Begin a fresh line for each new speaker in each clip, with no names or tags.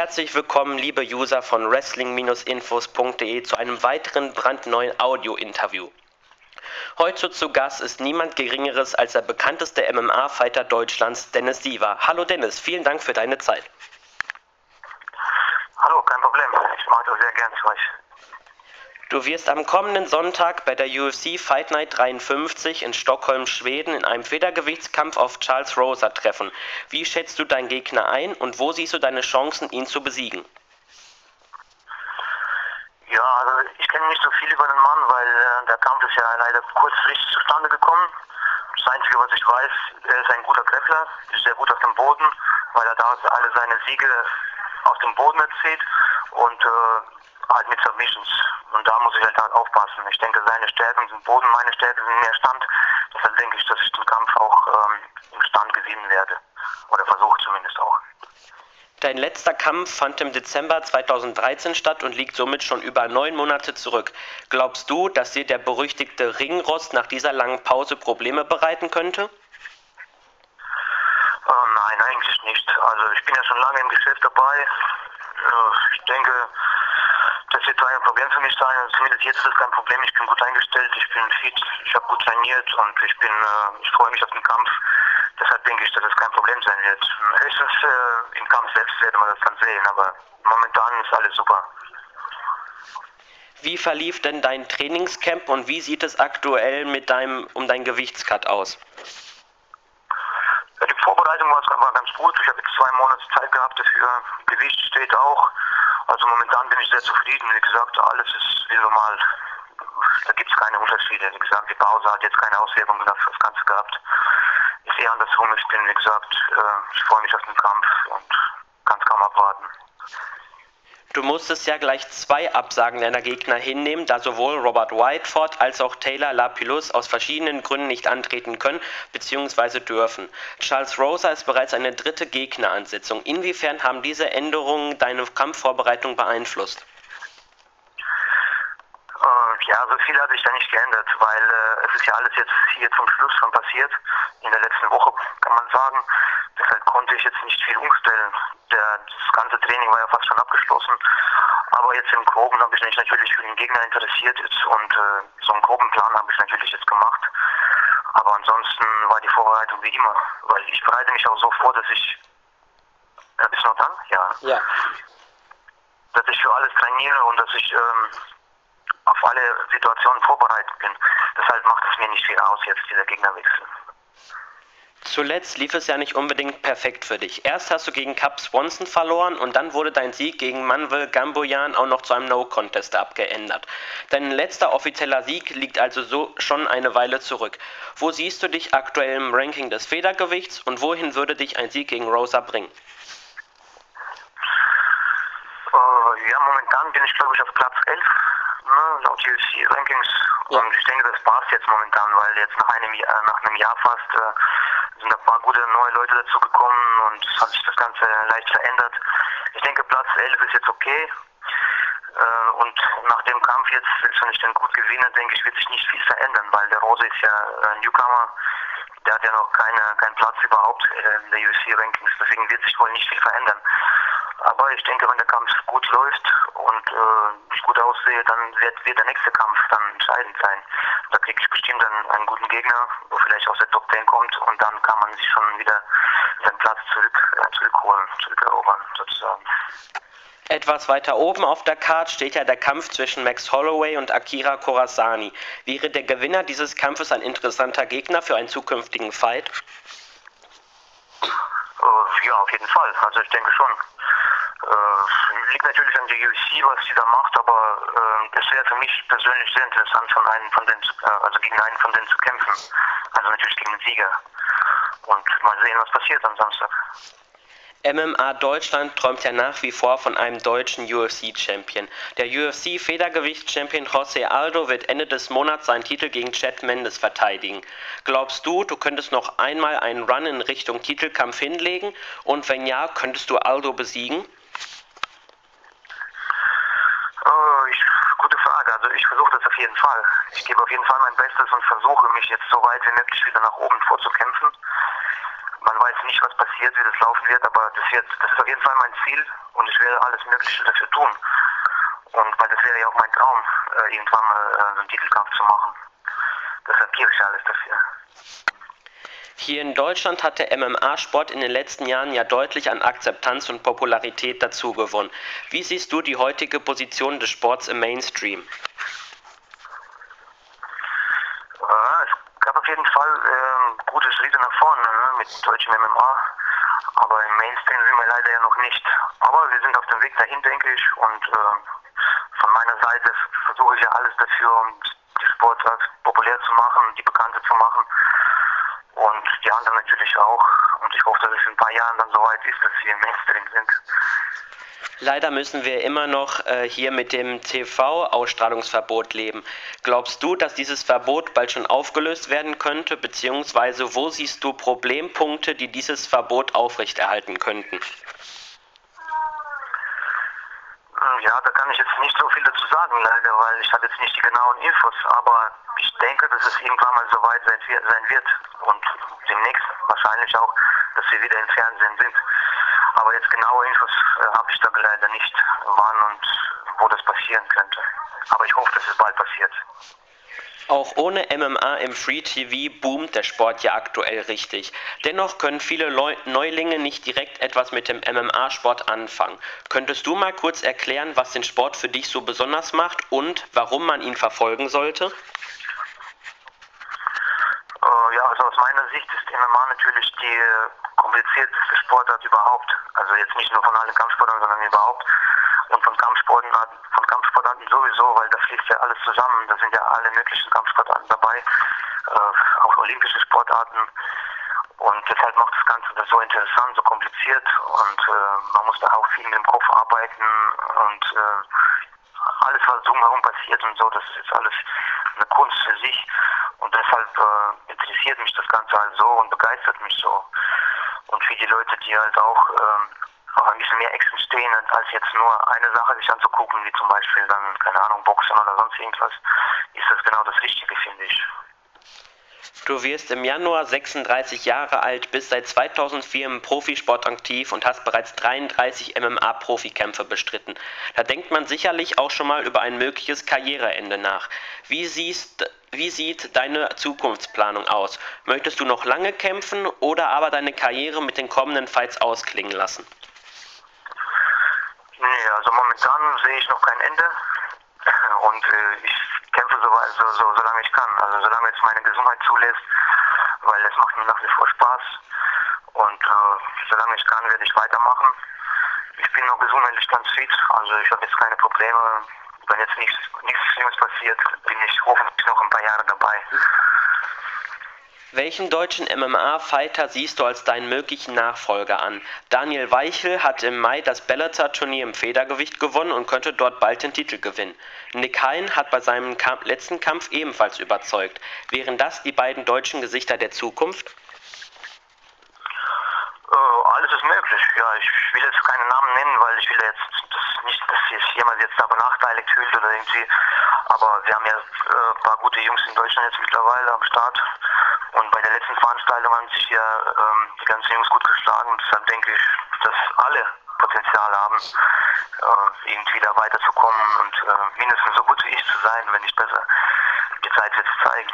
herzlich willkommen, liebe User von Wrestling-Infos.de zu einem weiteren brandneuen Audio-Interview. Heute zu Gast ist niemand Geringeres als der bekannteste MMA-Fighter Deutschlands, Dennis Siever. Hallo Dennis, vielen Dank für deine Zeit.
Hallo, kein Problem. Ich mache das sehr gern für euch.
Du wirst am kommenden Sonntag bei der UFC Fight Night 53 in Stockholm, Schweden in einem Federgewichtskampf auf Charles Rosa treffen. Wie schätzt du deinen Gegner ein und wo siehst du deine Chancen, ihn zu besiegen?
Ja, also ich kenne nicht so viel über den Mann, weil äh, der Kampf ist ja leider kurzfristig zustande gekommen. Das Einzige, was ich weiß, er ist ein guter Grappler, ist sehr gut auf dem Boden, weil er da alle seine Siege auf dem Boden erzielt und äh, halt mit Submissions. Und da muss ich halt, halt aufpassen. Ich denke, seine Stärken sind Boden, meine Stärken sind mehr Stand. Deshalb denke ich, dass ich den Kampf auch ähm, im Stand gewinnen werde. Oder versuche zumindest auch.
Dein letzter Kampf fand im Dezember 2013 statt und liegt somit schon über neun Monate zurück. Glaubst du, dass dir der berüchtigte Ringrost nach dieser langen Pause Probleme bereiten könnte?
Äh, nein, eigentlich nicht. Also ich bin ja schon lange im Geschäft dabei. Äh, ich denke, das wird ein Problem für mich sein. Also zumindest jetzt ist es kein Problem. Ich bin gut eingestellt, ich bin fit, ich habe gut trainiert und ich bin, äh, ich freue mich auf den Kampf. Deshalb denke ich, dass es kein Problem sein wird. Höchstens äh, im Kampf selbst werden wir das dann sehen, aber momentan ist alles super.
Wie verlief denn dein Trainingscamp und wie sieht es aktuell mit deinem um dein Gewichtscut aus?
Ja, die Vorbereitung war, war ganz gut. Ich habe jetzt zwei Monate Zeit gehabt dafür. Gewicht steht auch. Also momentan bin ich sehr zufrieden. Wie gesagt, alles ist wie normal. Da gibt es keine Unterschiede. Wie gesagt, die Pause hat jetzt keine Auswirkungen auf das Ganze gehabt. Ist eher andersrum. Ich bin, wie gesagt, äh, ich freue mich auf den Kampf und kann es kaum abwarten.
Du musstest ja gleich zwei Absagen deiner Gegner hinnehmen, da sowohl Robert Whiteford als auch Taylor Lapillus aus verschiedenen Gründen nicht antreten können bzw. dürfen. Charles Rosa ist bereits eine dritte Gegneransetzung. Inwiefern haben diese Änderungen deine Kampfvorbereitung beeinflusst?
Äh, ja, so viel hat sich da nicht geändert, weil äh, es ist ja alles jetzt hier zum Schluss schon passiert, in der letzten Woche kann man sagen. Deshalb konnte ich jetzt nicht viel umstellen. Der, das ganze Training war ja fast schon abgeschlossen. Aber jetzt im Groben habe ich mich natürlich für den Gegner interessiert jetzt und äh, so einen groben Plan habe ich natürlich jetzt gemacht. Aber ansonsten war die Vorbereitung wie immer, weil ich bereite mich auch so vor, dass ich. Äh, bist du noch dran? Ja.
Ja.
Dass ich für alles trainiere und dass ich ähm, auf alle Situationen vorbereitet bin. Deshalb macht es mir nicht viel aus, jetzt dieser Gegnerwechsel.
Zuletzt lief es ja nicht unbedingt perfekt für dich. Erst hast du gegen Cap Swanson verloren und dann wurde dein Sieg gegen Manuel Gamboyan auch noch zu einem No-Contest abgeändert. Dein letzter offizieller Sieg liegt also so schon eine Weile zurück. Wo siehst du dich aktuell im Ranking des Federgewichts und wohin würde dich ein Sieg gegen Rosa bringen?
Äh, ja, momentan bin ich glaube ich auf Platz 11 ne, laut UFC Rankings
Ja.
und ich denke, das passt jetzt momentan, weil jetzt nach einem Jahr, nach einem Jahr fast äh, sind ein paar gute neue Leute dazugekommen und es hat sich das Ganze leicht verändert. Ich denke, Platz 11 ist jetzt okay. Äh, und nach dem Kampf jetzt, wenn ich den gut gewinne, denke ich, wird sich nicht viel verändern, weil der Rose ist ja äh, Newcomer. Der hat ja noch keine, keinen Platz überhaupt äh, in der UFC-Rankings, deswegen wird sich wohl nicht viel verändern. Aber ich denke, wenn der Kampf gut läuft und äh, ich gut aussehe, dann wird, wird der nächste Kampf dann entscheidend sein. Da kriege ich bestimmt einen, einen guten Gegner, wo vielleicht aus der Top 10 kommt und dann kann man sich schon wieder seinen Platz zurück, äh, zurückholen, zurückerobern sozusagen.
Etwas weiter oben auf der Card steht ja der Kampf zwischen Max Holloway und Akira Kurasani. Wäre der Gewinner dieses Kampfes ein interessanter Gegner für einen zukünftigen Fight?
Äh, ja, auf jeden Fall. Also ich denke schon. Liegt natürlich an der UFC, was sie da macht, aber es wäre für mich persönlich sehr interessant, von einem von denen, zu, äh, also gegen einen von denen zu kämpfen. Also natürlich gegen den Sieger. Und mal sehen, was passiert am Samstag.
MMA Deutschland träumt ja nach wie vor von einem deutschen UFC-Champion. Der UFC-Federgewicht-Champion José Aldo wird Ende des Monats seinen Titel gegen Chad Mendes verteidigen. Glaubst du, du könntest noch einmal einen Run in Richtung Titelkampf hinlegen? Und wenn ja, könntest du Aldo besiegen?
Oh, ich, gute Frage. Also ich versuche das auf jeden Fall. Ich gebe auf jeden Fall mein Bestes und versuche mich jetzt so weit wie möglich wieder nach oben vorzukämpfen. Man weiß nicht, was passiert, wie das laufen wird, aber das, wird, das ist auf jeden Fall mein Ziel und ich werde alles Mögliche dafür tun. Und weil das wäre ja auch mein Traum, äh, irgendwann mal äh, so einen Titelkampf zu machen. Deshalb gebe ich alles dafür.
Hier in Deutschland hat der MMA-Sport in den letzten Jahren ja deutlich an Akzeptanz und Popularität dazugewonnen. Wie siehst du die heutige Position des Sports im Mainstream?
Ja, es gab auf jeden Fall äh, gute Schritte nach vorne ne, mit deutschem MMA, aber im Mainstream sind wir leider ja noch nicht. Aber wir sind auf dem Weg dahin, denke ich, und äh, von meiner Seite versuche ich ja alles dafür, um die Sportart populär zu machen, die bekannter zu machen und die anderen natürlich auch. Und ich hoffe, dass es in ein paar Jahren dann so weit ist, dass wir im Mainstream sind.
Leider müssen wir immer noch äh, hier mit dem TV-Ausstrahlungsverbot leben. Glaubst du, dass dieses Verbot bald schon aufgelöst werden könnte, beziehungsweise wo siehst du Problempunkte, die dieses Verbot aufrechterhalten könnten?
Ja, da kann ich jetzt nicht so viel dazu sagen, leider, weil ich habe jetzt nicht die genauen Infos, aber ich denke, dass es irgendwann mal so weit sein wird und demnächst wahrscheinlich auch, dass wir wieder im Fernsehen sind. Aber jetzt genaue Infos äh, habe ich da leider nicht, wann und wo das passieren könnte. Aber ich hoffe, dass es bald passiert.
Auch ohne MMA im Free TV boomt der Sport ja aktuell richtig. Dennoch können viele Leu Neulinge nicht direkt etwas mit dem MMA-Sport anfangen. Könntest du mal kurz erklären, was den Sport für dich so besonders macht und warum man ihn verfolgen sollte?
Äh, ja, ist MMA natürlich die komplizierteste Sportart überhaupt. Also jetzt nicht nur von allen Kampfsportarten, sondern überhaupt. Und von Kampfsportarten, von Kampfsportarten sowieso, weil da fließt ja alles zusammen. Da sind ja alle möglichen Kampfsportarten dabei, äh, auch olympische Sportarten. Und deshalb macht das Ganze so interessant, so kompliziert. Und äh, man muss da auch viel mit dem Kopf arbeiten und äh, alles, was drumherum passiert und so, das ist alles eine Kunst für sich. Und deshalb äh, interessiert mich das Ganze halt so und begeistert mich so. Und für die Leute, die halt auch äh, auch ein bisschen mehr Action stehen, als jetzt nur eine Sache sich anzugucken, wie zum Beispiel dann, keine Ahnung, Boxen oder sonst irgendwas, ist das genau das Richtige, finde ich.
Du wirst im Januar 36 Jahre alt, bist seit 2004 im Profisport aktiv und hast bereits 33 MMA-Profikämpfe bestritten. Da denkt man sicherlich auch schon mal über ein mögliches Karriereende nach. Wie, siehst, wie sieht deine Zukunftsplanung aus? Möchtest du noch lange kämpfen oder aber deine Karriere mit den kommenden Fights ausklingen lassen?
Nee, also momentan sehe ich noch kein Ende und äh, ich kämpfe so, so, so, solange ich kann. Also solange jetzt meine Gesundheit zulässt, weil es macht mir nach wie vor Spaß und äh, solange ich kann, werde ich weitermachen. Ich bin noch gesundheitlich ganz fit, also ich habe jetzt keine Probleme. Wenn jetzt nichts, nichts Schlimmes passiert, bin ich hoffentlich noch ein paar Jahre dabei.
Welchen deutschen MMA-Fighter siehst du als deinen möglichen Nachfolger an? Daniel Weichel hat im Mai das Bellator-Turnier im Federgewicht gewonnen und könnte dort bald den Titel gewinnen. Nick Hein hat bei seinem Kamp letzten Kampf ebenfalls überzeugt. Wären das die beiden deutschen Gesichter der Zukunft?
Äh, alles ist möglich. Ja, ich will jetzt keinen Namen nennen, weil ich will jetzt nicht, dass sich jemand jetzt da benachteiligt fühlt oder irgendwie. Aber wir haben ja äh, ein paar gute Jungs in Deutschland jetzt mittlerweile am Start. Und bei der letzten Veranstaltung haben sich ja ähm, die ganzen Jungs gut geschlagen und deshalb denke ich, dass alle Potenzial haben, äh, irgendwie da weiterzukommen und äh, mindestens so gut wie ich zu sein, wenn nicht besser. Die Zeit wird es zeigen.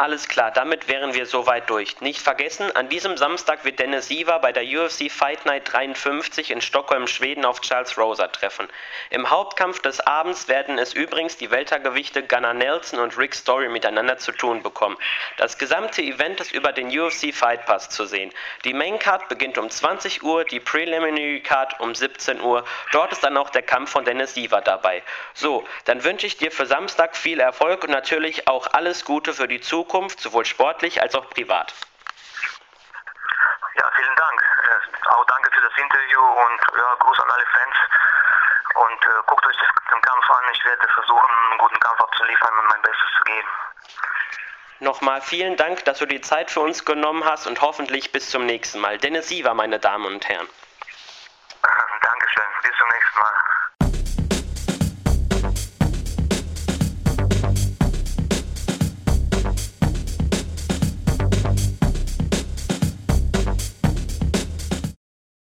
Alles klar, damit wären wir soweit durch. Nicht vergessen, an diesem Samstag wird Dennis Siever bei der UFC Fight Night 53 in Stockholm, Schweden auf Charles Rosa treffen. Im Hauptkampf des Abends werden es übrigens die Weltergewichte Gunnar Nelson und Rick Story miteinander zu tun bekommen. Das gesamte Event ist über den UFC Fight Pass zu sehen. Die Main Card beginnt um 20 Uhr, die Preliminary Card um 17 Uhr. Dort ist dann auch der Kampf von Dennis Siever dabei. So, dann wünsche ich dir für Samstag viel Erfolg und natürlich auch alles Gute für die Zukunft Zukunft, sowohl sportlich als auch privat?
Ja, vielen Dank. Äh, auch danke für das Interview und ja, Gruß an alle Fans. Und äh, guckt euch den Kampf an. Ich werde versuchen, einen guten Kampf abzuliefern und mein Bestes zu geben.
Nochmal vielen Dank, dass du die Zeit für uns genommen hast und hoffentlich bis zum nächsten Mal. Dennis Siever, meine Damen und Herren. Dankeschön, bis zum nächsten Mal.